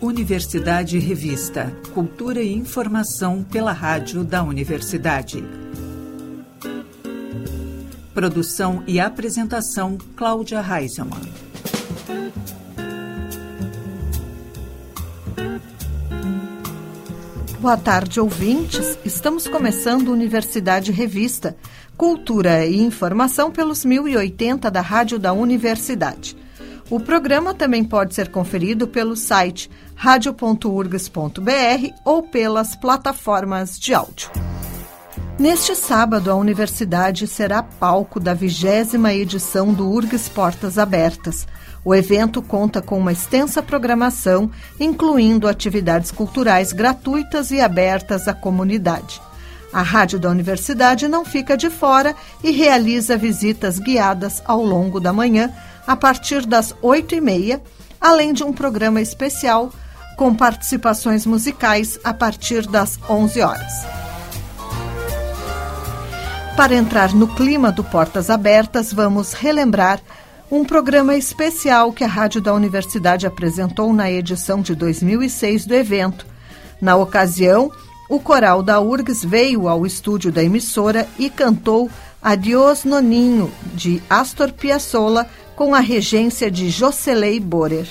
Universidade Revista. Cultura e informação pela rádio da universidade. Produção e apresentação Cláudia Reisemann. Boa tarde, ouvintes. Estamos começando Universidade Revista, Cultura e Informação pelos 1080 da Rádio da Universidade. O programa também pode ser conferido pelo site radio.urgs.br ou pelas plataformas de áudio. Neste sábado, a universidade será palco da vigésima edição do URGS Portas Abertas. O evento conta com uma extensa programação, incluindo atividades culturais gratuitas e abertas à comunidade. A rádio da universidade não fica de fora e realiza visitas guiadas ao longo da manhã, a partir das 8h30, além de um programa especial com participações musicais a partir das 11 horas. Para entrar no clima do Portas Abertas, vamos relembrar um programa especial que a Rádio da Universidade apresentou na edição de 2006 do evento. Na ocasião, o coral da URGS veio ao estúdio da emissora e cantou Adiós Noninho, de Astor Piazzolla, com a regência de Jocelei Borer.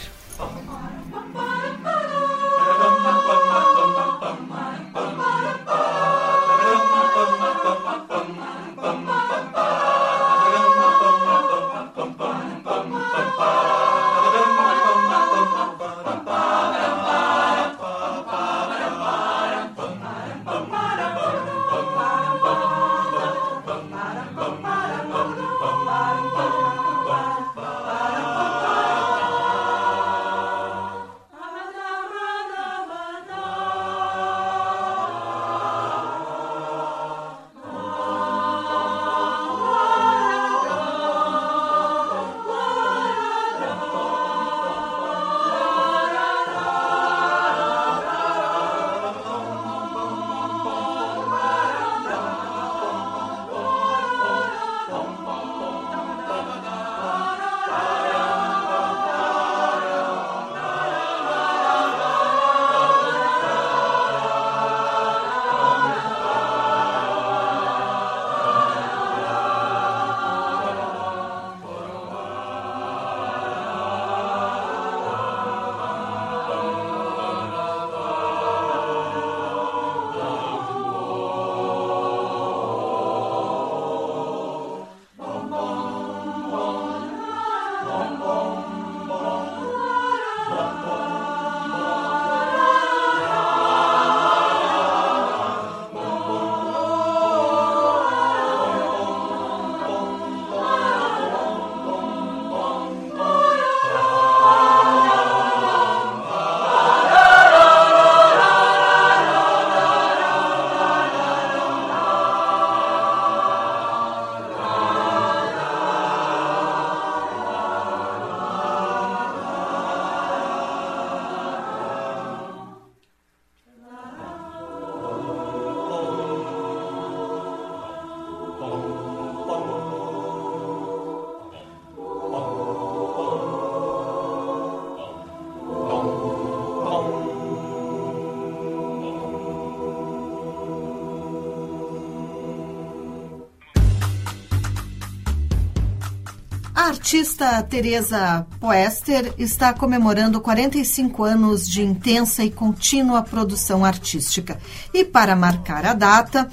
Artista Teresa Poester está comemorando 45 anos de intensa e contínua produção artística. E para marcar a data,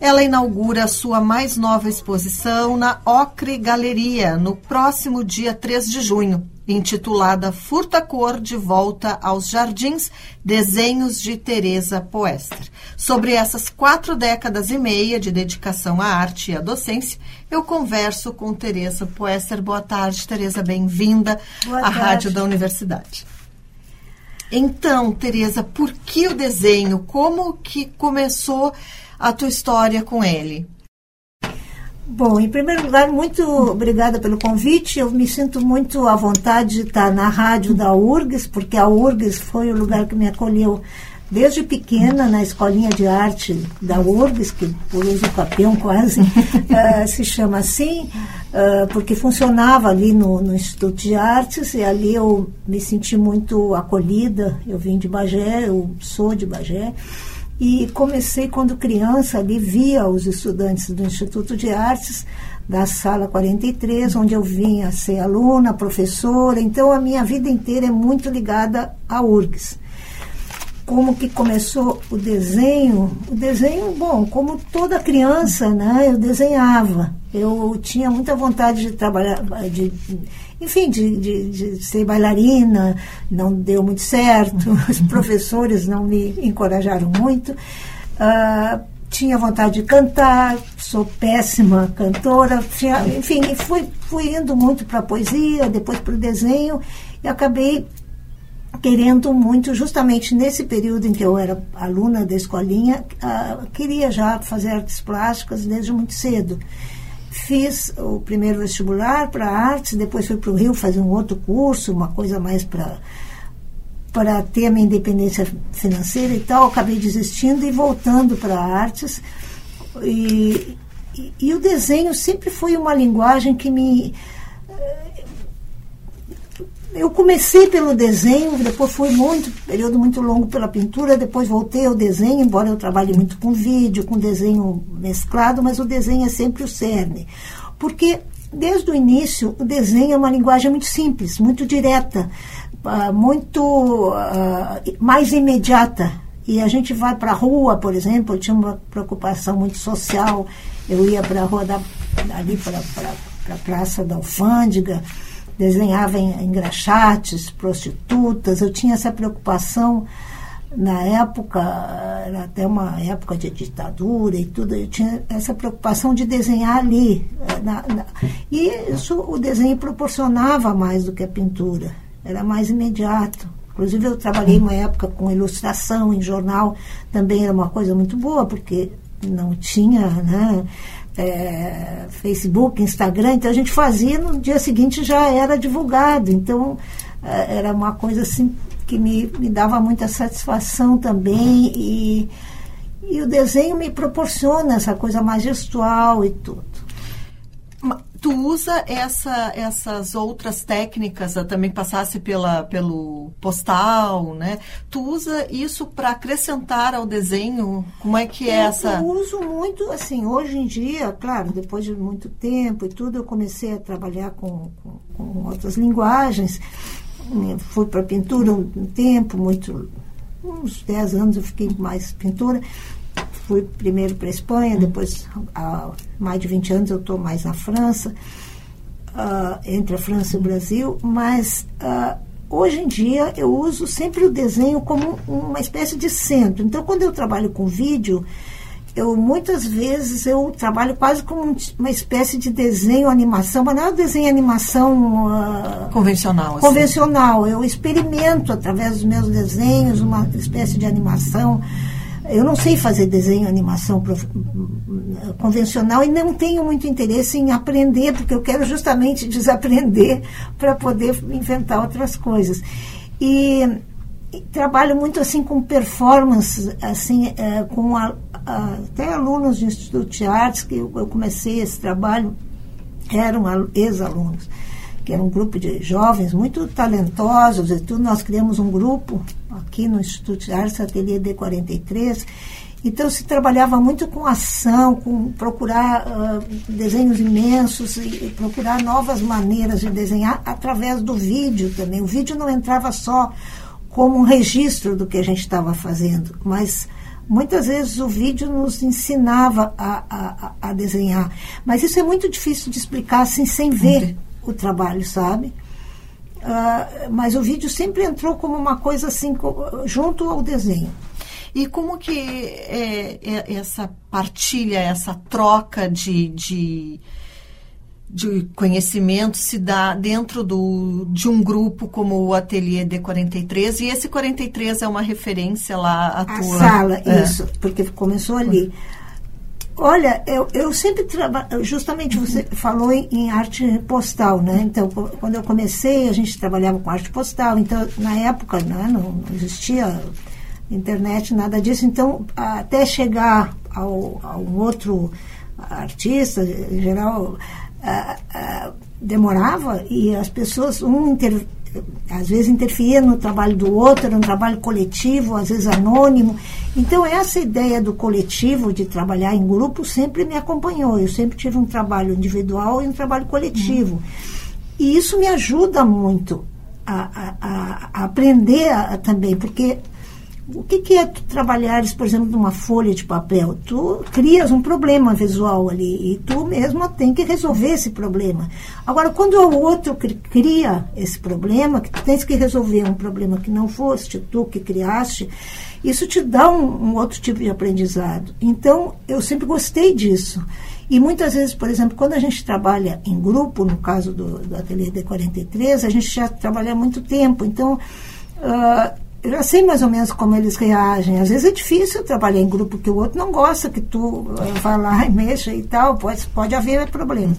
ela inaugura sua mais nova exposição na Ocre Galeria, no próximo dia 3 de junho intitulada Furta Cor de Volta aos Jardins, Desenhos de Teresa Poester. Sobre essas quatro décadas e meia de dedicação à arte e à docência, eu converso com Teresa Poester. Boa tarde, Teresa, bem-vinda à Rádio da Universidade. Então, Teresa, por que o desenho? Como que começou a tua história com ele? Bom, em primeiro lugar, muito obrigada pelo convite. Eu me sinto muito à vontade de estar na rádio da URGS, porque a URGS foi o lugar que me acolheu desde pequena na escolinha de arte da URGS, que por uso papel quase uh, se chama assim. uh, porque funcionava ali no, no, Instituto de Artes e ali eu me senti muito acolhida. Eu vim de Bagé, eu sou de Bagé. E comecei quando criança ali, via os estudantes do Instituto de Artes, da sala 43, onde eu vinha ser aluna, professora. Então a minha vida inteira é muito ligada à URGS como que começou o desenho. O desenho, bom, como toda criança, né, eu desenhava. Eu tinha muita vontade de trabalhar, de, enfim, de, de, de ser bailarina, não deu muito certo, os professores não me encorajaram muito. Uh, tinha vontade de cantar, sou péssima cantora, tinha, enfim, fui, fui indo muito para a poesia, depois para o desenho, e acabei querendo muito, justamente nesse período em que eu era aluna da escolinha, uh, queria já fazer artes plásticas desde muito cedo. Fiz o primeiro vestibular para artes, depois fui para o Rio fazer um outro curso, uma coisa mais para para ter a minha independência financeira e tal, acabei desistindo e voltando para artes. E, e, e, o desenho sempre foi uma linguagem que me eu comecei pelo desenho, depois fui muito, período muito longo pela pintura, depois voltei ao desenho, embora eu trabalhe muito com vídeo, com desenho mesclado, mas o desenho é sempre o cerne. Porque desde o início o desenho é uma linguagem muito simples, muito direta, uh, muito uh, mais imediata. E a gente vai para a rua, por exemplo, eu tinha uma preocupação muito social, eu ia para a rua da, ali para a Praça da Alfândega, desenhava engraxates, prostitutas. Eu tinha essa preocupação na época, era até uma época de ditadura e tudo, eu tinha essa preocupação de desenhar ali. Eh, na, na, e isso o desenho proporcionava mais do que a pintura, era mais imediato. Inclusive eu trabalhei uma época com ilustração em jornal, também era uma coisa muito boa, porque não tinha, né? É, Facebook, Instagram, então a gente fazia, no dia seguinte já era divulgado. Então é, era uma coisa assim que me, me dava muita satisfação também e, e o desenho me proporciona essa coisa mais gestual e tudo tu usa essa, essas outras técnicas, também passasse pela, pelo postal, né? Tu usa isso para acrescentar ao desenho? Como é que é eu, essa? Eu uso muito, assim, hoje em dia, claro, depois de muito tempo e tudo, eu comecei a trabalhar com, com, com outras linguagens. Fui para pintura um tempo, muito, uns 10 anos eu fiquei mais pintura fui primeiro para a Espanha, depois, há mais de 20 anos, eu estou mais na França, uh, entre a França e o Brasil, mas uh, hoje em dia eu uso sempre o desenho como uma espécie de centro. Então, quando eu trabalho com vídeo, eu muitas vezes eu trabalho quase como uma espécie de desenho animação, mas não é um desenho animação uh, convencional. Assim. Convencional. Eu experimento através dos meus desenhos uma espécie de animação eu não sei fazer desenho, animação convencional e não tenho muito interesse em aprender, porque eu quero justamente desaprender para poder inventar outras coisas. E, e, trabalho muito assim com performance, assim, é, com a, a, até alunos do Instituto de Artes, que eu, eu comecei esse trabalho, eram ex-alunos que era um grupo de jovens muito talentosos e tudo. Nós criamos um grupo aqui no Instituto de Artes, Ateliê D43. Então se trabalhava muito com ação, com procurar uh, desenhos imensos e, e, procurar novas maneiras de desenhar através do vídeo também. O vídeo não entrava só como um registro do que a gente estava fazendo, mas muitas vezes o vídeo nos ensinava a, a, a desenhar. Mas isso é muito difícil de explicar assim sem ver o trabalho, sabe? Uh, mas o vídeo sempre entrou como uma coisa assim, junto ao desenho. E como que é, é essa partilha, essa troca de, de, de, conhecimento se dá dentro do, de um grupo como o Ateliê D43? E esse 43 é uma referência lá à tua... A sala, é. isso, porque começou ali. Olha, eu, eu sempre trabalho, justamente você falou em, em, arte postal, né? Então, quando eu comecei, a gente trabalhava com arte postal, então, na época, né, não, existia internet, nada disso, então, até chegar ao, um outro artista, em geral, demorava e as pessoas, um inter, às vezes interferia no trabalho do outro, era um trabalho coletivo, às vezes anônimo. Então, essa ideia do coletivo, de trabalhar em grupo, sempre me acompanhou. Eu sempre tive um trabalho individual e um trabalho coletivo. Uhum. E isso me ajuda muito a, a, a aprender a, também, porque o que, que, é tu trabalhares, por exemplo, numa folha de papel? Tu crias um problema visual ali e tu mesmo tem que resolver esse problema. Agora, quando o outro cria esse problema, que tu tens que resolver um problema que não foste tu que criaste, isso te dá um, um outro tipo de aprendizado. Então, eu sempre gostei disso. E muitas vezes, por exemplo, quando a gente trabalha em grupo, no caso do, do Ateliê D43, a gente já trabalha há muito tempo. Então, uh, eu sei mais ou menos como eles reagem. Às vezes é difícil trabalhar em grupo que o outro não gosta que tu uh, vá lá e mexa e tal, pode, pode haver problemas.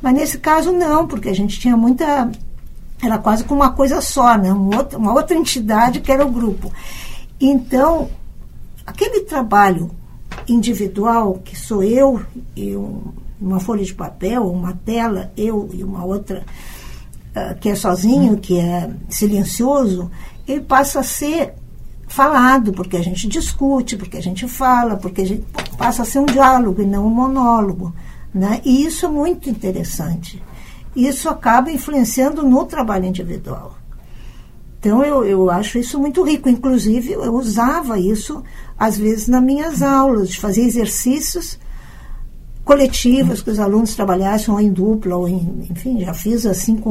Mas nesse caso não, porque a gente tinha muita. Era quase como uma coisa só, né? Um uma outra entidade que era o grupo. Então, aquele trabalho individual, que sou eu e um, uma folha de papel, uma tela, eu e uma outra que é sozinho, que é silencioso, ele passa a ser falado, porque a gente discute, porque a gente fala, porque a gente passa a ser um diálogo e não um monólogo. Né? E isso é muito interessante. Isso acaba influenciando no trabalho individual. Então eu, eu acho isso muito rico. Inclusive, eu usava isso, às vezes, nas minhas aulas, de fazer exercícios coletivas que os alunos trabalhassem ou em dupla, ou em, enfim, já fiz assim com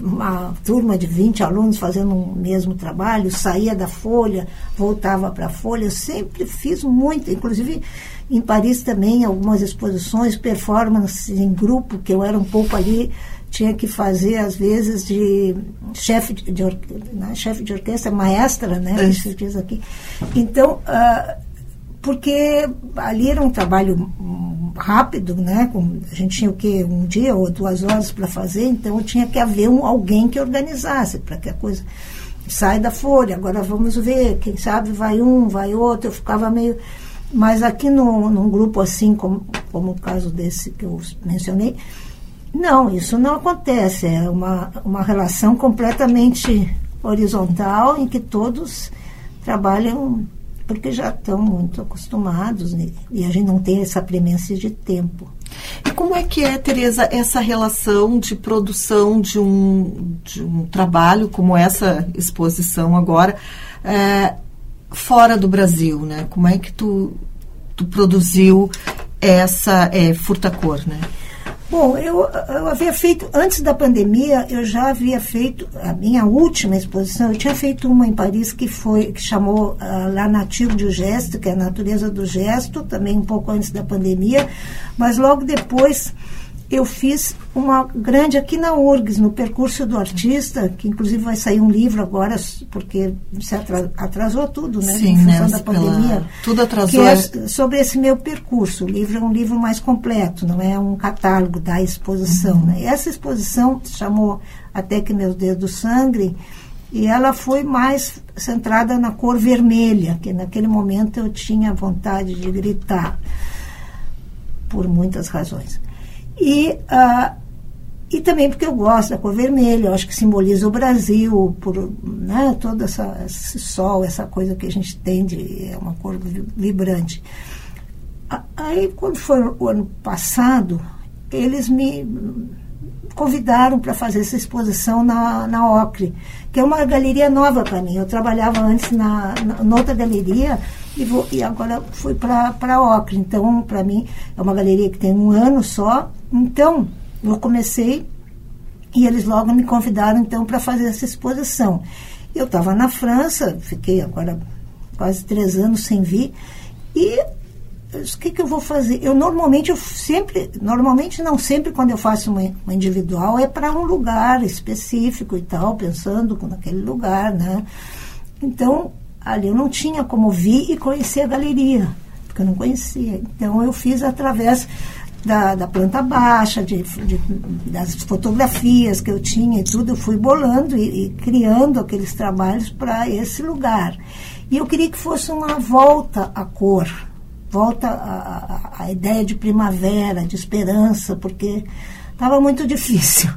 uma turma de 20 alunos fazendo um mesmo trabalho, saía da folha, voltava para a folha, sempre fiz muito, inclusive em Paris também, algumas exposições, performances em grupo, que eu era um pouco ali, tinha que fazer às vezes de chefe de, de, né, chefe de orquestra, maestra, né, diz aqui. Então, uh, porque ali era um trabalho rápido, né? A gente tinha o quê? Um dia ou duas horas para fazer, então tinha que haver um, alguém que organizasse para que a coisa saia da folha. Agora vamos ver, quem sabe vai um, vai outro. Eu ficava meio. Mas aqui no, num grupo assim, como, como o caso desse que eu mencionei, não, isso não acontece. É uma, uma relação completamente horizontal em que todos trabalham porque já estão muito acostumados né? e a gente não tem essa premência de tempo. E como é que é, Tereza, essa relação de produção de um, de um trabalho como essa exposição agora é, fora do Brasil, né? Como é que tu, tu produziu essa é, furta-cor, né? Bom, eu, eu havia feito, antes da pandemia, eu já havia feito a minha última exposição. Eu tinha feito uma em Paris que foi, que chamou uh, La Nature du Gesto, que é a natureza do gesto, também um pouco antes da pandemia, mas logo depois eu fiz uma grande aqui na URGS, no percurso do artista, que inclusive vai sair um livro agora, porque se atrasou tudo, né? Sim, em função né, da pandemia. Pela... Tudo atrasou. Que é sobre esse meu percurso. O livro é um livro mais completo, não é um catálogo da exposição. Uhum. Né? E essa exposição chamou Até que Meus Dedos Sangrem, e ela foi mais centrada na cor vermelha, que naquele momento eu tinha vontade de gritar, por muitas razões. E, uh, e também porque eu gosto da cor vermelha, eu acho que simboliza o Brasil, por né, todo essa, esse sol, essa coisa que a gente tem de. é uma cor vibrante. Aí, quando foi o ano passado, eles me convidaram para fazer essa exposição na, na Ocre, que é uma galeria nova para mim. Eu trabalhava antes na, na, outra galeria e, vou, e agora fui para a Ocre. Então, para mim, é uma galeria que tem um ano só. Então, eu comecei e eles logo me convidaram então para fazer essa exposição. Eu estava na França, fiquei agora quase três anos sem vir e o que, que eu vou fazer? Eu normalmente, eu sempre, normalmente não sempre quando eu faço uma, uma individual é para um lugar específico e tal, pensando naquele lugar, né? Então, ali eu não tinha como vir e conhecer a galeria, porque eu não conhecia. Então, eu fiz através da, da planta baixa, de, de, das fotografias que eu tinha e tudo, eu fui bolando e, e criando aqueles trabalhos para esse lugar. E eu queria que fosse uma volta à cor, volta a, a, a, ideia de primavera, de esperança, porque estava muito difícil.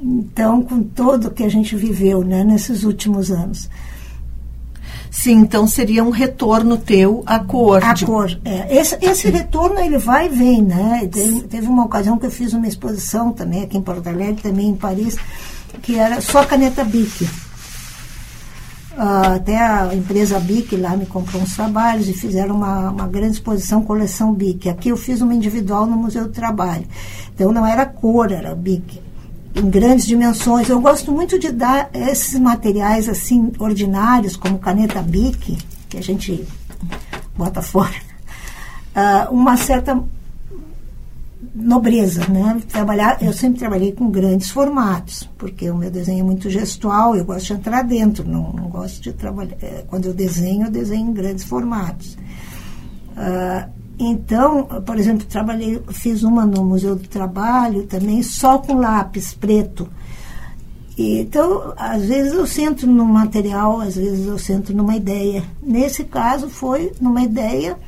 Então, com tudo que a gente viveu né, nesses últimos anos. Sim, então seria um retorno teu à cor. A de... cor, é. Esse, esse retorno, ele vai e vem, né? Teve, teve, uma ocasião que eu fiz uma exposição também aqui em Porto Alegre, também em Paris, que era só caneta Bic. Uh, até a empresa Bic lá me comprou uns trabalhos e fizeram uma, uma grande exposição, coleção Bic. Aqui eu fiz uma individual no Museu do Trabalho. Então não era cor, era Bic em grandes dimensões. Eu gosto muito de dar esses materiais assim ordinários, como caneta Bic, que a gente bota fora, uh, uma certa nobreza, né? Trabalhar, eu sempre trabalhei com grandes formatos, porque o meu desenho é muito gestual, eu gosto de entrar dentro, não, não gosto de trabalhar. Eh, quando eu desenho, eu desenho em grandes formatos. Uh, então, por exemplo, trabalhei, fiz uma no Museu do Trabalho também, só com lápis preto. E, então, às vezes eu sento num material, às vezes eu sento numa ideia. Nesse caso, foi numa ideia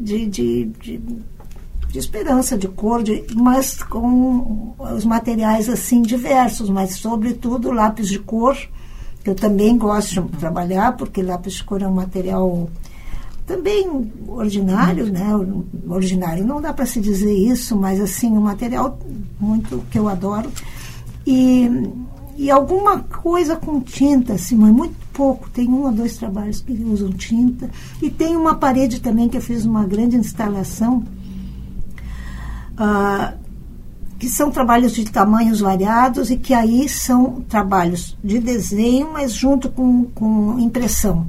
de, de, de, de esperança, de cor, de, mas com os materiais assim diversos, mas sobretudo lápis de cor, que eu também gosto de trabalhar, porque lápis de cor é um material também ordinário, né? Ordinário não dá para se dizer isso, mas assim, um material muito que eu adoro. E, e alguma coisa com tinta, assim, mas muito pouco. Tem um ou dois trabalhos que usam tinta. E tem uma parede também que eu fiz uma grande instalação, uh, que são trabalhos de tamanhos variados e que aí são trabalhos de desenho, mas junto com, com impressão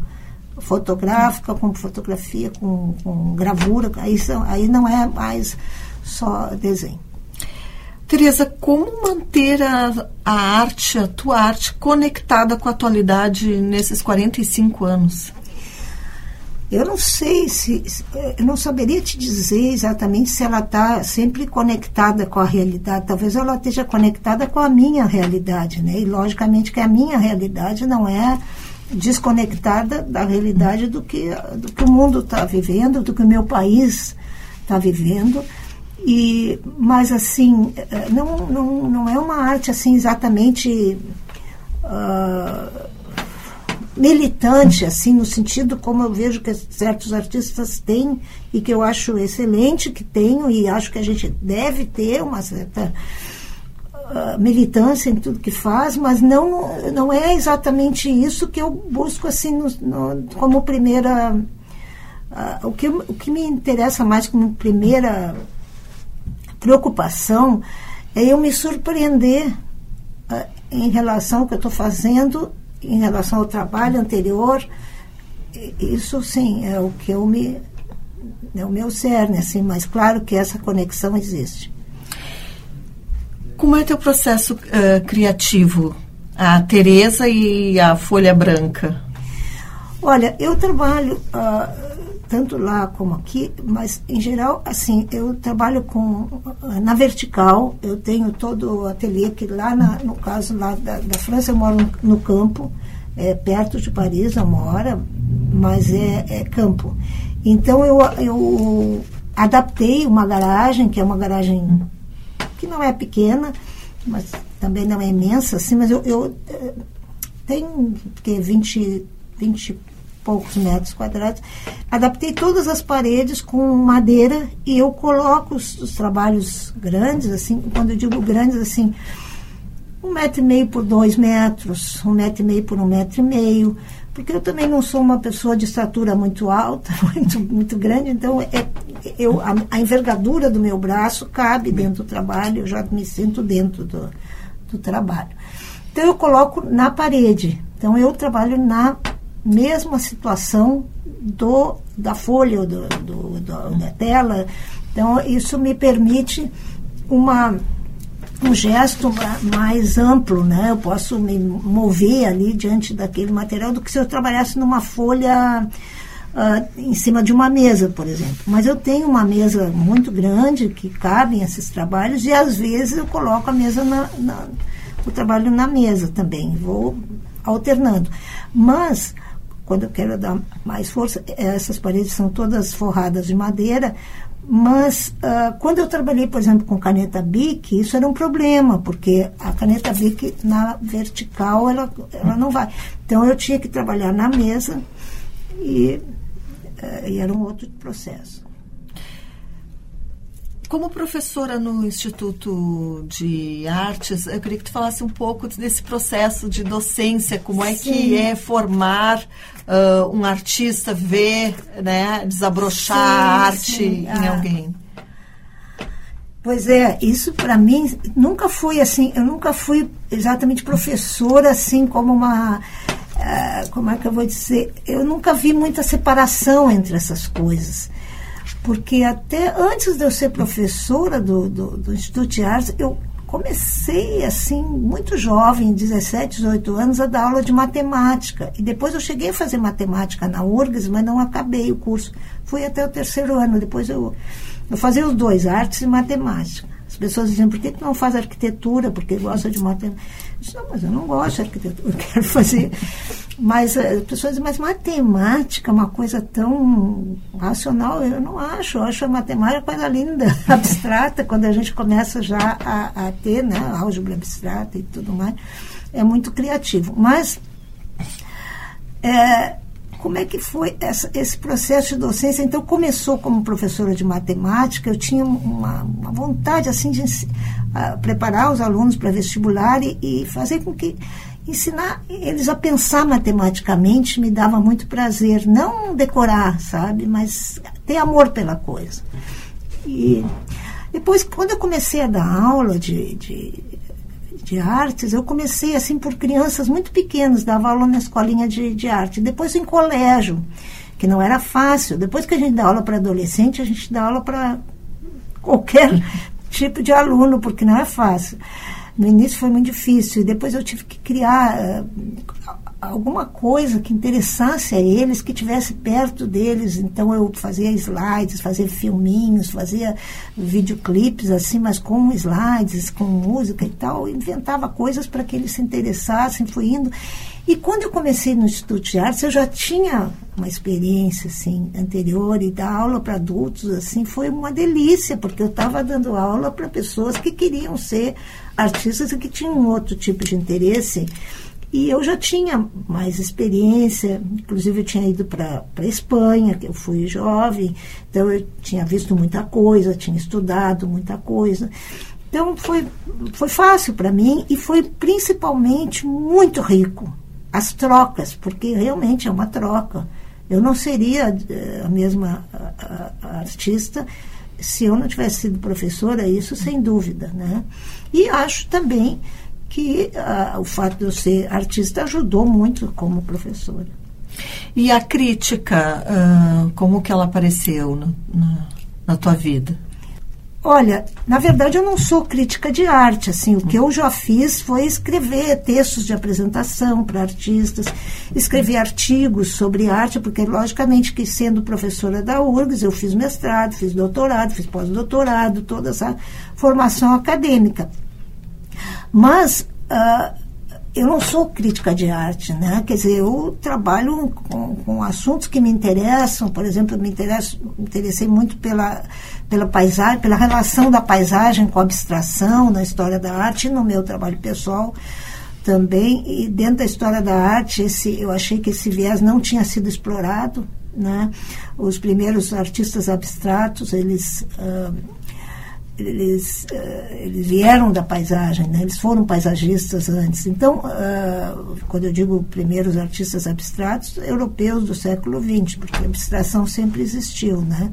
fotográfica, com fotografia, com, com gravura, aí, são, aí não é mais só desenho. Tereza, como manter a, a arte, a tua arte, conectada com a atualidade nesses 45 anos? Eu não sei se. Eu não saberia te dizer exatamente se ela está sempre conectada com a realidade. Talvez ela esteja conectada com a minha realidade, né? E logicamente que a minha realidade não é desconectada da realidade do que, do que o mundo está vivendo, do que o meu país está vivendo. E, mas assim, eh, não, não, não é uma arte assim exatamente uh, militante, assim, no sentido como eu vejo que certos artistas têm e que eu acho excelente que tenho e acho que a gente deve ter uma certa militância em tudo que faz, mas não, não é exatamente isso que eu busco assim no, no, como primeira. Uh, o, que, o que me interessa mais como primeira preocupação é eu me surpreender uh, em relação ao que eu estou fazendo, em relação ao trabalho anterior. Isso sim é o que eu me. é o meu cerne, assim, mas claro que essa conexão existe. Como é teu processo uh, criativo? A Tereza e a Folha Branca. Olha, eu trabalho uh, tanto lá como aqui, mas em geral, assim, eu trabalho com uh, na vertical. Eu tenho todo o ateliê que lá, na, no caso lá da, da, França, eu moro no, no campo, é, perto de Paris, eu moro, mas é, é campo. Então eu, eu adaptei uma garagem, que é uma garagem que não é pequena, mas também não é imensa, assim, mas eu, eu eh, tenho que 20, 20 e poucos metros quadrados. Adaptei todas as paredes com madeira e eu coloco os, os trabalhos grandes, assim, quando eu digo grandes, assim, um metro e meio por dois metros, um metro e meio por um metro e meio, porque eu também não sou uma pessoa de estatura muito alta, muito, muito grande, então é, eu, a, a, envergadura do meu braço cabe dentro do trabalho, eu já me sinto dentro do, do trabalho. Então eu coloco na parede. Então eu trabalho na mesma situação do, da folha, do, do, do da tela. Então isso me permite uma um gesto mais amplo, né? Eu posso me mover ali diante daquele material do que se eu trabalhasse numa folha uh, em cima de uma mesa, por exemplo. Mas eu tenho uma mesa muito grande que cabem esses trabalhos e às vezes eu coloco a mesa na, na o trabalho na mesa também. Vou alternando. Mas quando eu quero dar mais força, essas paredes são todas forradas de madeira, Mas uh, quando eu trabalhei, por exemplo, com caneta Bic, isso era um problema, porque a caneta Bic na vertical ela, ela não vai. Então eu tinha que trabalhar na mesa e, e era um outro processo. Como professora no Instituto de Artes, eu queria que tu falasse um pouco desse processo de docência, como é Sim. que é formar uh, um artista, ver, né, desabrochar sim, a arte sim. em ah. alguém. Pois é, isso para mim nunca foi assim, eu nunca fui exatamente professora assim como uma uh, como é que eu vou dizer, eu nunca vi muita separação entre essas coisas porque até antes de eu ser professora do, do, do Instituto de Artes, eu comecei assim, muito jovem, 17, 18 anos, a dar aula de matemática. E depois eu cheguei a fazer matemática na URGS, mas não acabei o curso. Fui até o terceiro ano, depois eu, eu fazia os dois, artes e matemática. As pessoas diziam, por que, que não faz arquitetura? Porque gosta de matemática. Disse, mas eu não gosto de arquitetura, eu quero fazer mas eh, as pessoas dizem, mas matemática é uma coisa tão racional, eu não acho. Eu acho a matemática coisa linda, abstrata, quando a gente começa já a, a ter né, álgebra abstrata e tudo mais. É muito criativo. Mas é, como é que foi essa, esse processo de docência? Então, começou como professora de matemática, eu tinha uma, uma vontade assim de uh, preparar os alunos para vestibular e, e fazer com que ensinar eles a pensar matematicamente me dava muito prazer. Não decorar, sabe? Mas ter amor pela coisa. E depois, quando eu comecei a dar aula de, de, de artes, eu comecei assim por crianças muito pequenas, dava aula na escolinha de, de arte. Depois em colégio, que não era fácil. Depois que a gente dá aula para adolescente, a gente dá aula para qualquer tipo de aluno, porque não é fácil. No início foi muito difícil, e depois eu tive que criar uh, alguma coisa que interessasse a eles, que tivesse perto deles. Então eu fazia slides, fazia filminhos, fazia videoclipes assim, mas com slides, com música e tal, inventava coisas para que eles se interessassem, fui indo. E quando eu comecei no Instituto de Artes, eu já tinha uma experiência assim anterior e dar aula para adultos assim foi uma delícia, porque eu estava dando aula para pessoas que queriam ser artistas e que tinham outro tipo de interesse. E eu já tinha mais experiência, inclusive eu tinha ido para a Espanha, que eu fui jovem, então eu tinha visto muita coisa, tinha estudado muita coisa. Então foi, foi fácil para mim e foi principalmente muito rico as trocas, porque realmente é uma troca. Eu não seria eh, a mesma artista se eu não tivesse sido professora, isso sem dúvida. Né? E acho também que uh, o fato de eu ser artista ajudou muito como professora. E a crítica, uh, como que ela apareceu no, na, na tua vida? Olha, na verdade eu não sou crítica de arte, assim, o que eu já fiz foi escrever textos de apresentação para artistas, escrever artigos sobre arte, porque logicamente que sendo professora da URGS, eu fiz mestrado, fiz doutorado, fiz pós-doutorado, toda essa formação acadêmica. Mas uh, eu não sou crítica de arte, né? Quer dizer, eu trabalho com, com assuntos que me interessam, por exemplo, eu me, interesso, me interessei muito pela pela paisagem, pela relação da paisagem com a abstração na história da arte, no meu trabalho pessoal também. E dentro da história da arte, esse, eu achei que esse viés não tinha sido explorado. Né? Os primeiros artistas abstratos, eles. Uh, eles, uh, eles vieram da paisagem, né? eles foram paisagistas antes. Então, uh, quando eu digo primeiros artistas abstratos, europeus do século XX, porque a abstração sempre existiu. Né?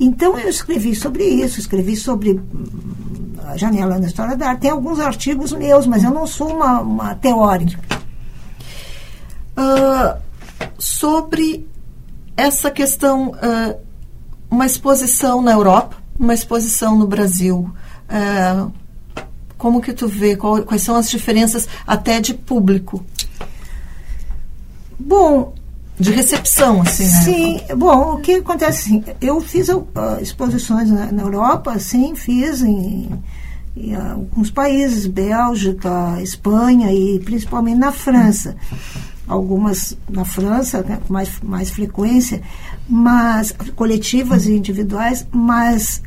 Então eu escrevi sobre isso, escrevi sobre hum, a janela na história da arte. Tem alguns artigos meus, mas eu não sou uma, uma teórica. Uh, sobre essa questão, uh, uma exposição na Europa, uma exposição no Brasil. Uh, como que tu vê? Qual, quais são as diferenças até de público? Bom, de recepção, assim, né? Sim, bom, o que acontece assim, eu fiz uh, exposições na, na, Europa, sim, fiz em, em, alguns países, Bélgica, Espanha e principalmente na França. algumas na França né, com mais, mais frequência, mas coletivas e individuais, mas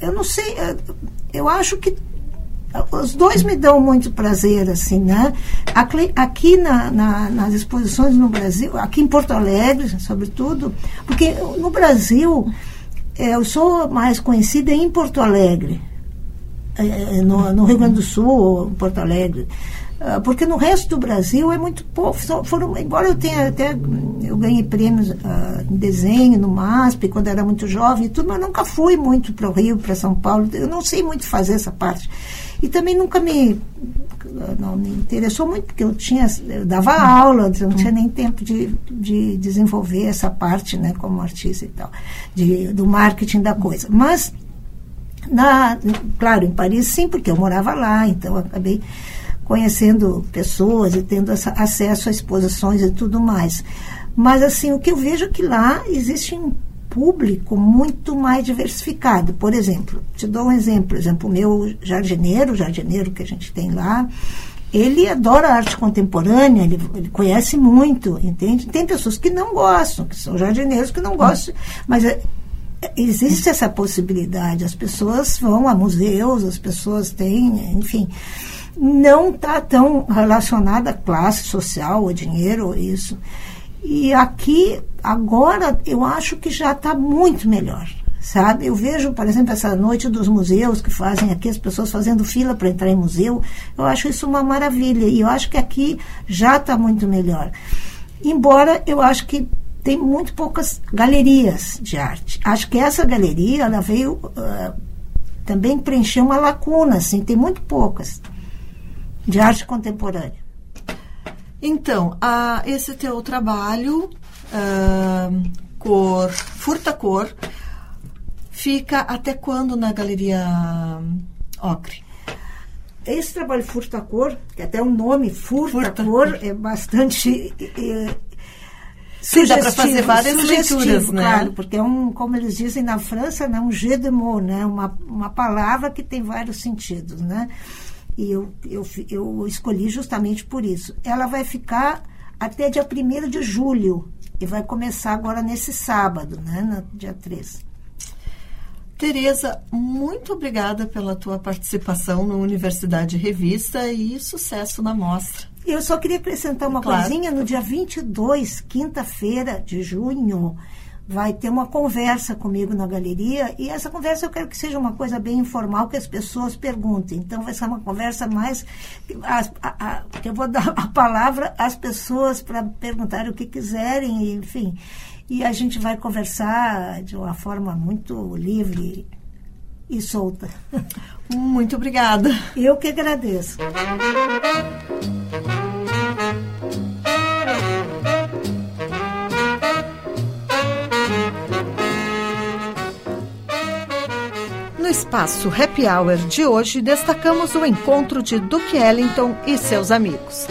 eu não sei, uh, eu acho que os dois me dão muito prazer, assim, né? Aqui na, na, nas exposições no Brasil, aqui em Porto Alegre, sobretudo, porque no Brasil é, eu sou mais conhecida em Porto Alegre, é, no, no, Rio Grande do Sul, Porto Alegre. Ah, porque no resto do Brasil é muito pouco. Foram, embora eu tenha até eu ganhei prêmios uh, em desenho no MASP quando era muito jovem e tudo, mas nunca fui muito para o Rio, para São Paulo. Eu não sei muito fazer essa parte. E também nunca me não me interessou muito, porque eu tinha eu dava aula, não tinha nem tempo de, de desenvolver essa parte, né, como artista e tal, de, do marketing da coisa. Mas, na, claro, em Paris sim, porque eu morava lá, então acabei conhecendo pessoas e tendo essa, acesso a exposições e tudo mais. Mas, assim, o que eu vejo é que lá existe um público muito mais diversificado. Por exemplo, te dou um exemplo, por exemplo, o meu jardineiro, o jardineiro que a gente tem lá, ele adora arte contemporânea, ele, ele, conhece muito, entende? Tem pessoas que não gostam, que são jardineiros que não gostam, mas é, existe essa possibilidade. As pessoas vão a museus, as pessoas têm, enfim, não está tão relacionada à classe social, ou dinheiro, ou isso. E aqui, agora, eu acho que já está muito melhor, sabe? Eu vejo, por exemplo, essa noite dos museus que fazem aqui, as pessoas fazendo fila para entrar em museu. Eu acho isso uma maravilha. E eu acho que aqui já está muito melhor. Embora eu acho que tem muito poucas galerias de arte. Acho que essa galeria, ela veio uh, também preencher uma lacuna, assim, tem muito poucas de arte contemporânea. Então, a, esse teu trabalho, cor, furta cor, fica até quando na Galeria Ocre? Esse trabalho Furta Cor, que até o nome Furta, Cor é bastante é, Sim, dá para fazer várias leituras, né? Claro, porque é um, como eles dizem na França, né, um jeu de mots, né, uma, uma palavra que tem vários sentidos, né? E eu, eu, eu escolhi justamente por isso. Ela vai ficar até dia 1 de julho e vai começar agora nesse sábado, né, no dia 3. Tereza, muito obrigada pela tua participação no Universidade Revista e sucesso na mostra. Eu só queria acrescentar uma claro. coisinha. No dia 22, quinta-feira de junho, vai ter uma conversa comigo na galeria e essa conversa eu quero que seja uma coisa bem informal que as pessoas perguntem. Então vai ser uma conversa mais a, a, a, eu vou dar a palavra às pessoas para perguntar o que quiserem, enfim. E a gente vai conversar de uma forma muito livre e solta. Muito obrigada. Eu que agradeço. No espaço Happy Hour de hoje, destacamos o encontro de Duke Ellington e seus amigos.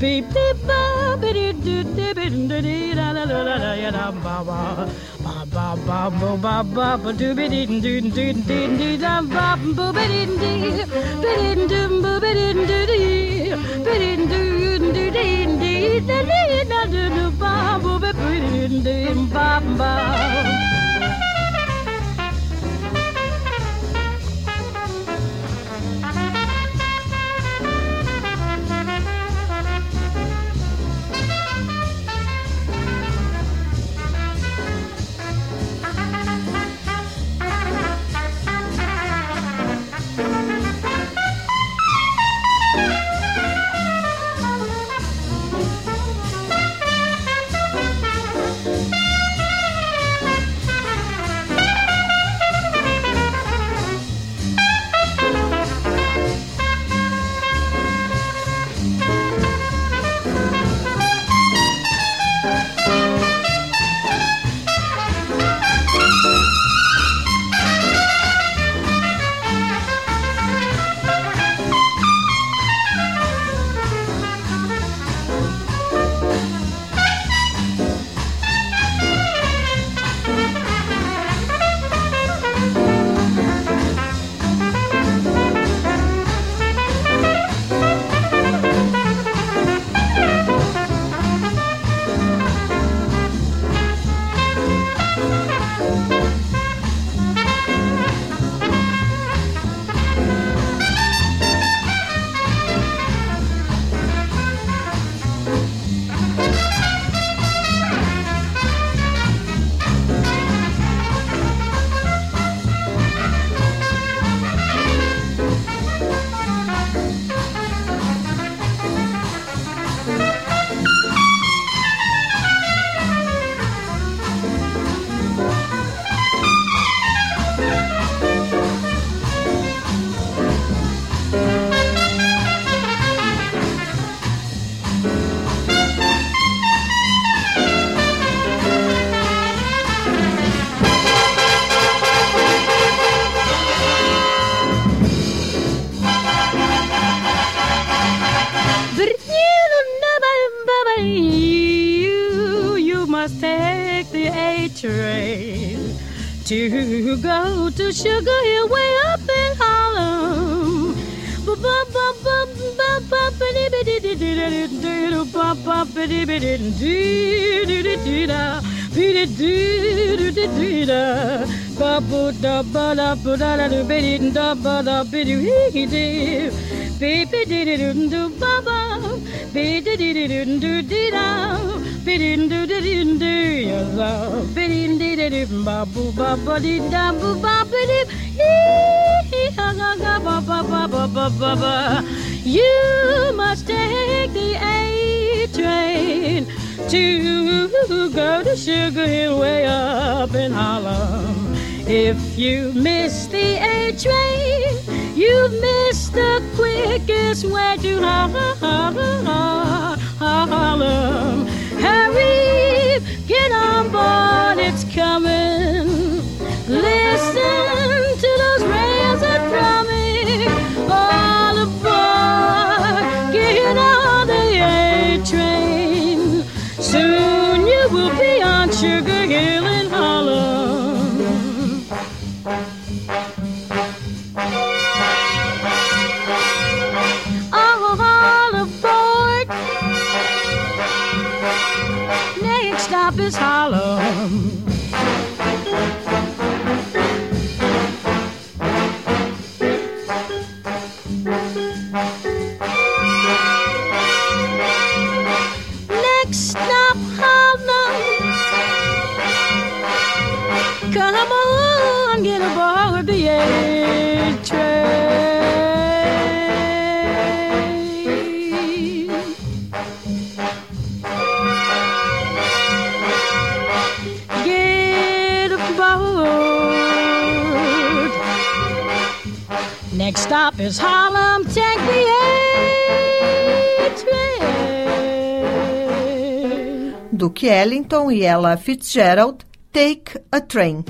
Beep beep ba ba doo doo doo doo doo doo da da da da ya da ba ba ba ba ba bo ba ba ba doo be doo doo doo doo doo da ba boo be doo doo be doo doo boo be doo doo doo be doo doo doo doo doo da da da da da ba boo be doo doo ba ba to Sugar Hill way up in Harlem. Baby did it do baba, baby did it do do do You must take the A train to go to Sugar Hill way up in Harlem. If you miss the A train, you miss the quickest way to Harlem on board, it's coming. Live is Harlem. Next stop, Harlem. Come on, get aboard the A Is Harlem. Duke Ellington e Ella Fitzgerald, Take a Train.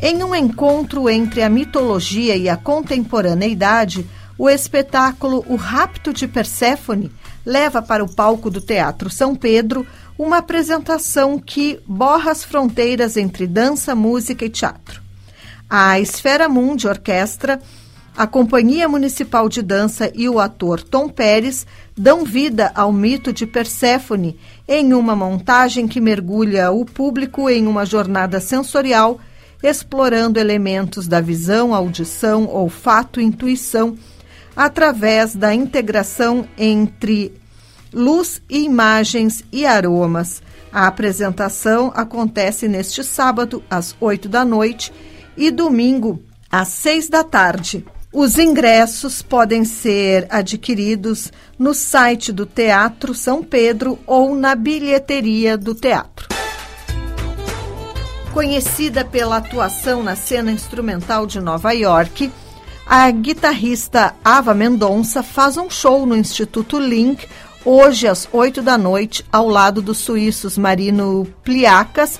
Em um encontro entre a mitologia e a contemporaneidade, o espetáculo O Rapto de Perséfone leva para o palco do Teatro São Pedro uma apresentação que borra as fronteiras entre dança, música e teatro. A Esfera Mundi Orquestra, a Companhia Municipal de Dança e o ator Tom Pérez dão vida ao mito de Perséfone em uma montagem que mergulha o público em uma jornada sensorial explorando elementos da visão, audição, olfato e intuição através da integração entre luz imagens e aromas. A apresentação acontece neste sábado, às 8 da noite, e domingo, às 6 da tarde. Os ingressos podem ser adquiridos no site do Teatro São Pedro ou na bilheteria do teatro. Conhecida pela atuação na cena instrumental de Nova York, a guitarrista Ava Mendonça faz um show no Instituto Link hoje às 8 da noite, ao lado dos suíços Marino Pliacas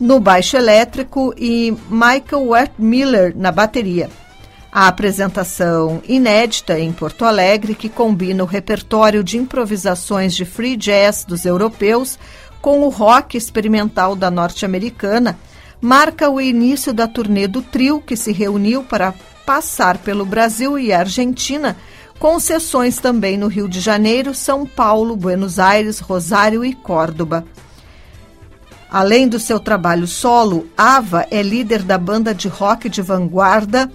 no baixo elétrico e Michael Wertmiller na bateria. A apresentação inédita em Porto Alegre, que combina o repertório de improvisações de free jazz dos europeus com o rock experimental da norte-americana, marca o início da turnê do trio que se reuniu para passar pelo Brasil e Argentina, com sessões também no Rio de Janeiro, São Paulo, Buenos Aires, Rosário e Córdoba. Além do seu trabalho solo, Ava é líder da banda de rock de vanguarda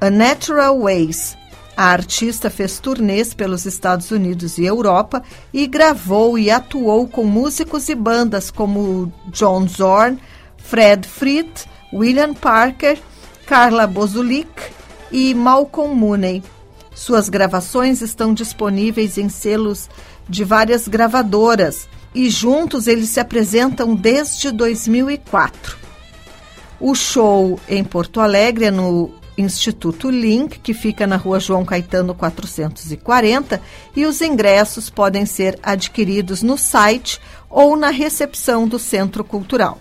A Natural Ways. A artista fez turnês pelos Estados Unidos e Europa e gravou e atuou com músicos e bandas como John Zorn, Fred Frith, William Parker, Carla Bozulik e Malcolm Mooney. Suas gravações estão disponíveis em selos de várias gravadoras e juntos eles se apresentam desde 2004. O show em Porto Alegre é no Instituto Link, que fica na rua João Caetano 440, e os ingressos podem ser adquiridos no site ou na recepção do Centro Cultural.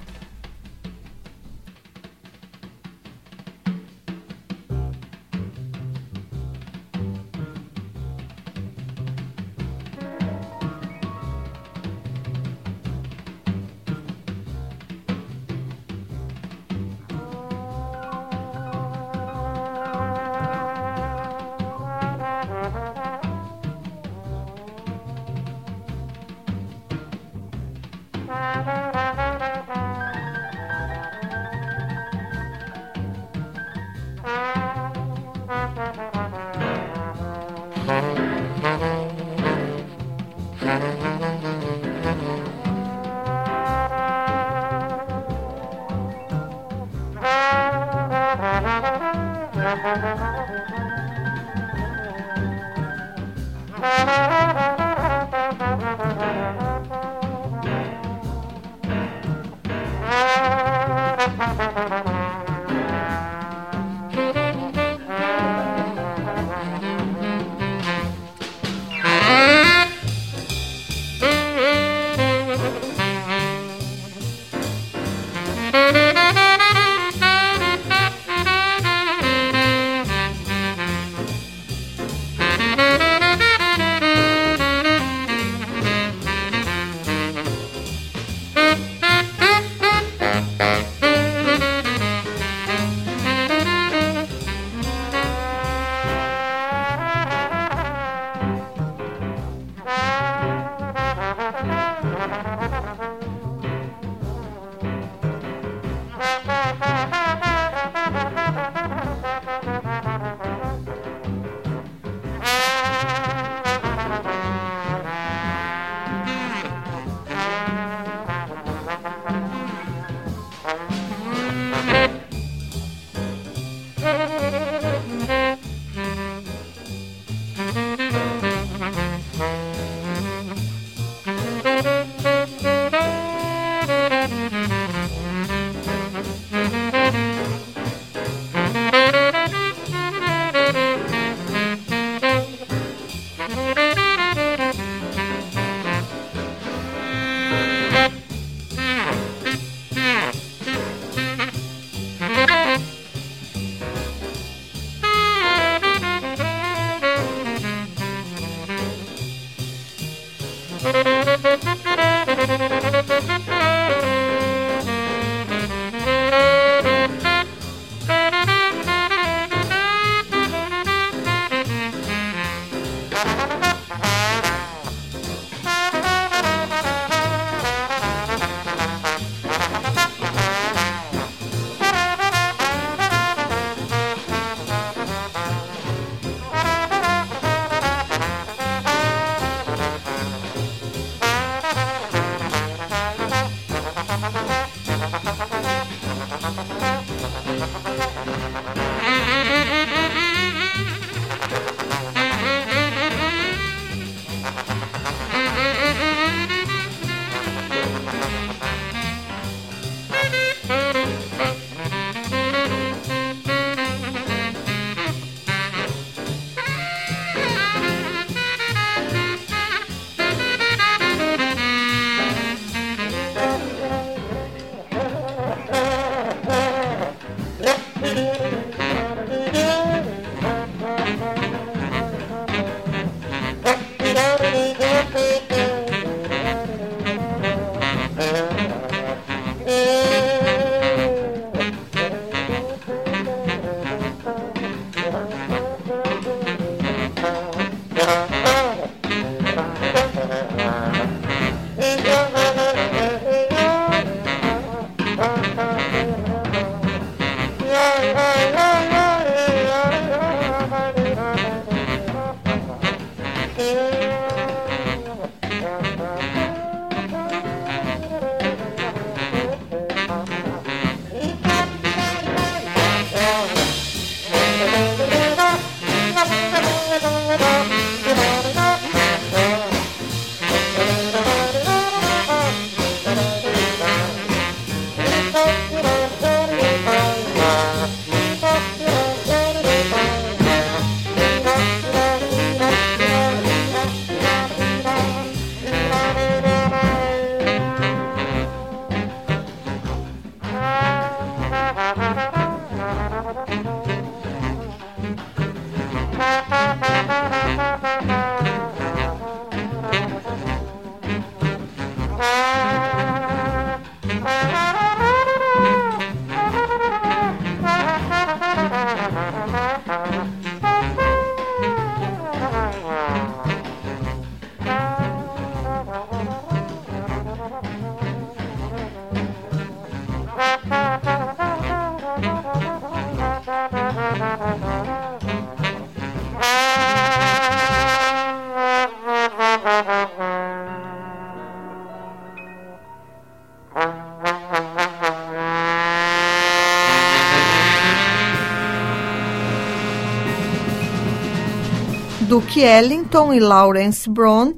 Duke Ellington e Lawrence Brown,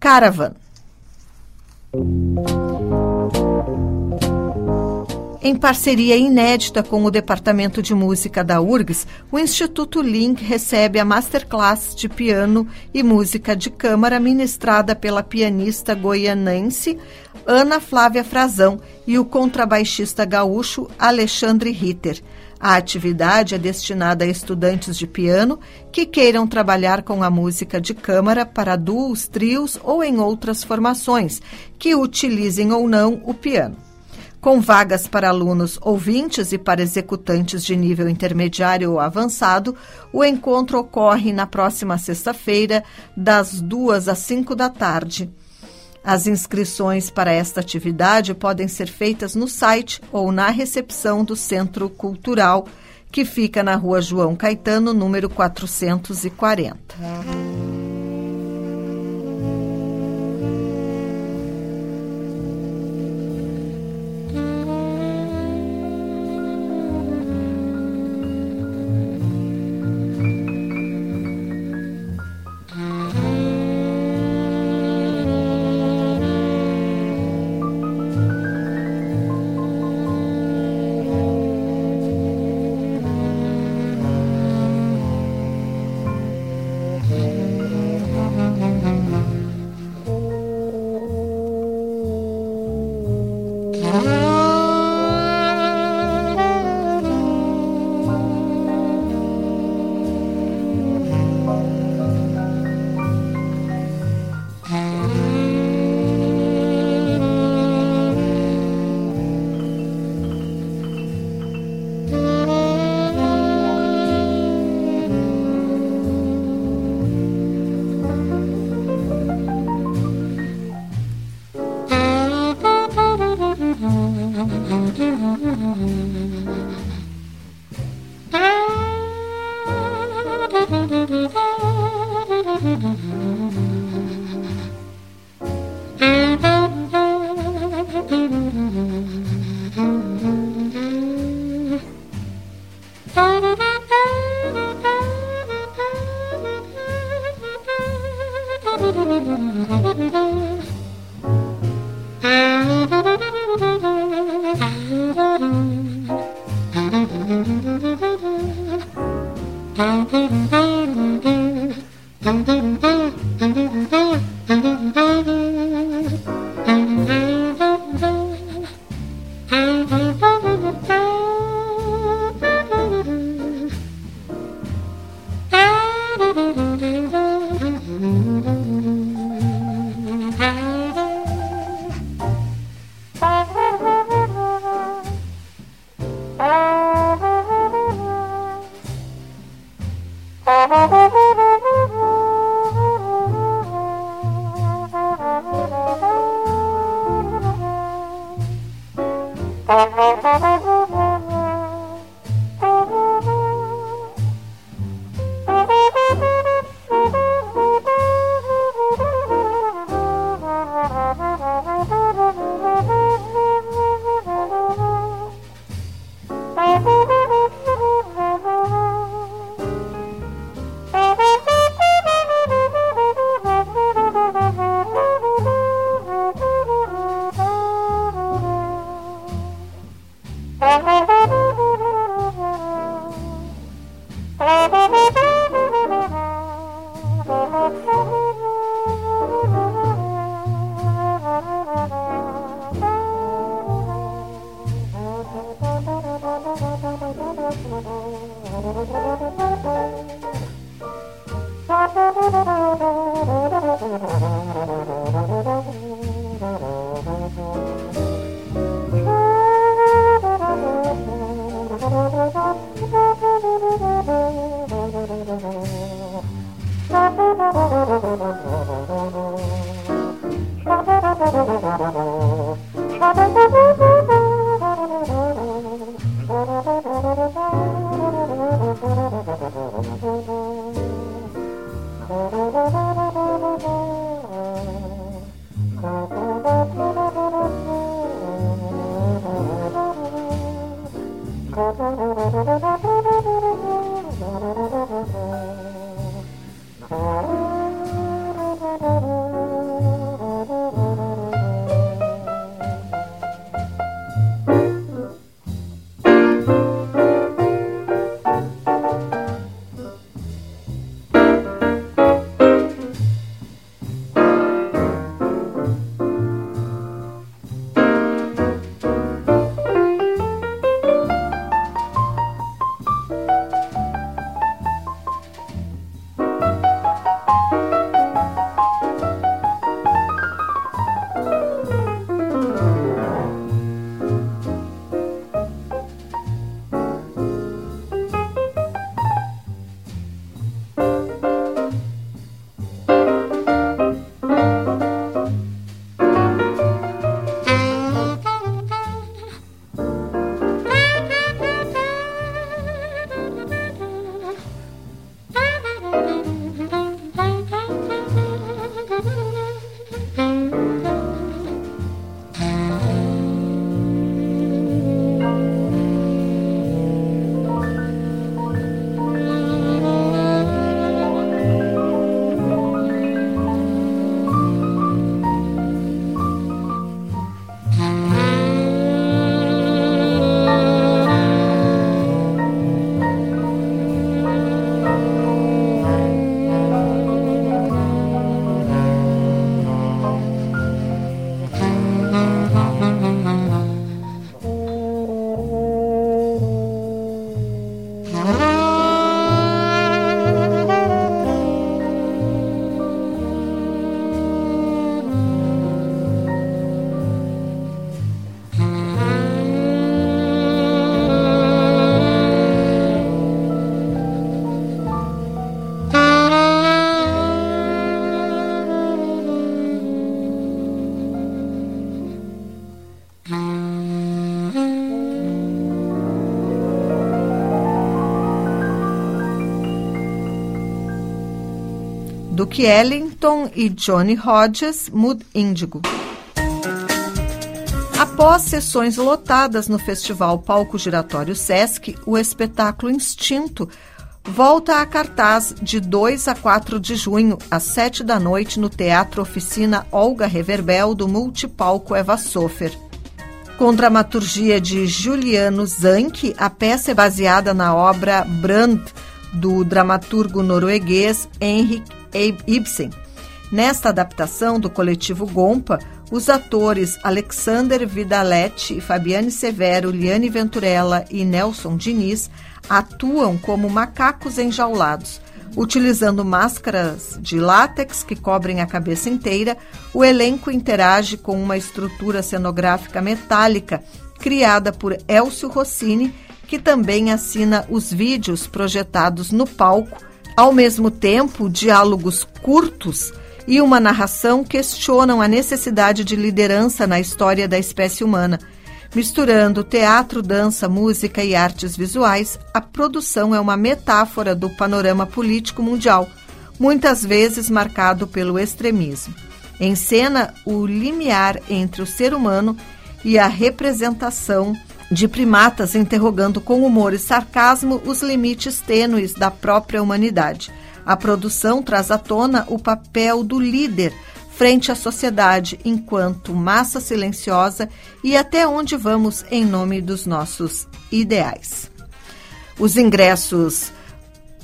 Caravan. Em parceria inédita com o Departamento de Música da URGS, o Instituto Link recebe a Masterclass de Piano e Música de Câmara ministrada pela pianista goianense Ana Flávia Frazão e o contrabaixista gaúcho Alexandre Ritter. A atividade é destinada a estudantes de piano que queiram trabalhar com a música de câmara para duos, trios ou em outras formações, que utilizem ou não o piano. Com vagas para alunos ouvintes e para executantes de nível intermediário ou avançado, o encontro ocorre na próxima sexta-feira, das duas às cinco da tarde. As inscrições para esta atividade podem ser feitas no site ou na recepção do Centro Cultural, que fica na rua João Caetano, número 440. Duke Ellington e Johnny Hodges, Mood Índigo. Após sessões lotadas no festival Palco Giratório Sesc, o espetáculo Instinto volta a cartaz de 2 a 4 de junho, às 7 da noite, no Teatro Oficina Olga Reverbel, do Multipalco Eva Sofer. Com dramaturgia de Juliano Zanck, a peça é baseada na obra Brand, do dramaturgo norueguês Henrik Ibsen. Nesta adaptação do coletivo Gompa, os atores Alexander Vidaletti, Fabiane Severo, Liane Venturella e Nelson Diniz atuam como macacos enjaulados. Utilizando máscaras de látex que cobrem a cabeça inteira, o elenco interage com uma estrutura cenográfica metálica criada por Elcio Rossini, que também assina os vídeos projetados no palco. Ao mesmo tempo, diálogos curtos e uma narração questionam a necessidade de liderança na história da espécie humana Misturando teatro, dança, música e artes visuais, a produção é uma metáfora do panorama político mundial, muitas vezes marcado pelo extremismo. Em cena o limiar entre o ser humano e a representação de primatas interrogando com humor e sarcasmo os limites tênues da própria humanidade. A produção traz à tona o papel do líder frente à sociedade enquanto massa silenciosa e até onde vamos em nome dos nossos ideais. Os ingressos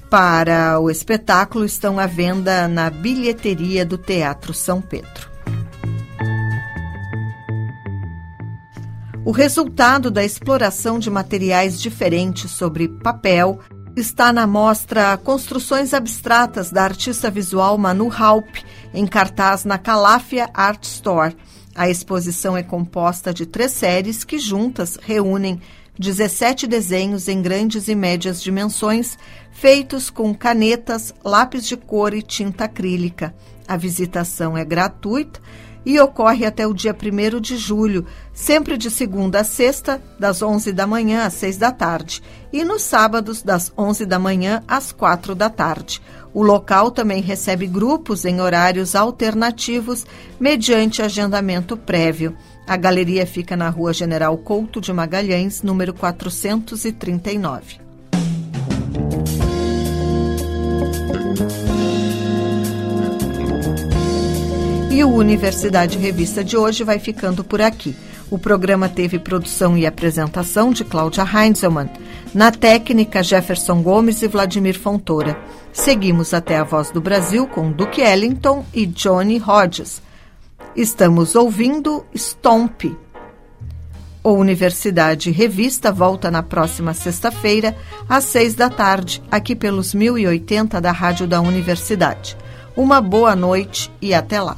para o espetáculo estão à venda na bilheteria do Teatro São Pedro. O resultado da exploração de materiais diferentes sobre papel está na mostra Construções Abstratas da artista visual Manu Halp, em cartaz na Calafia Art Store. A exposição é composta de três séries que juntas reúnem 17 desenhos em grandes e médias dimensões, feitos com canetas, lápis de cor e tinta acrílica. A visitação é gratuita e ocorre até o dia 1 de julho, sempre de segunda a sexta, das 11 da manhã às 6 da tarde, e nos sábados, das 11 da manhã às 4 da tarde. O local também recebe grupos em horários alternativos, mediante agendamento prévio. A galeria fica na Rua General Couto de Magalhães, número 439. E o Universidade Revista de hoje vai ficando por aqui. O programa teve produção e apresentação de Cláudia Heinzelmann. Na técnica, Jefferson Gomes e Vladimir Fontoura. Seguimos até a Voz do Brasil com Duke Ellington e Johnny Hodges. Estamos ouvindo Stomp. O Universidade Revista volta na próxima sexta-feira, às seis da tarde, aqui pelos 1080 da Rádio da Universidade. Uma boa noite e até lá.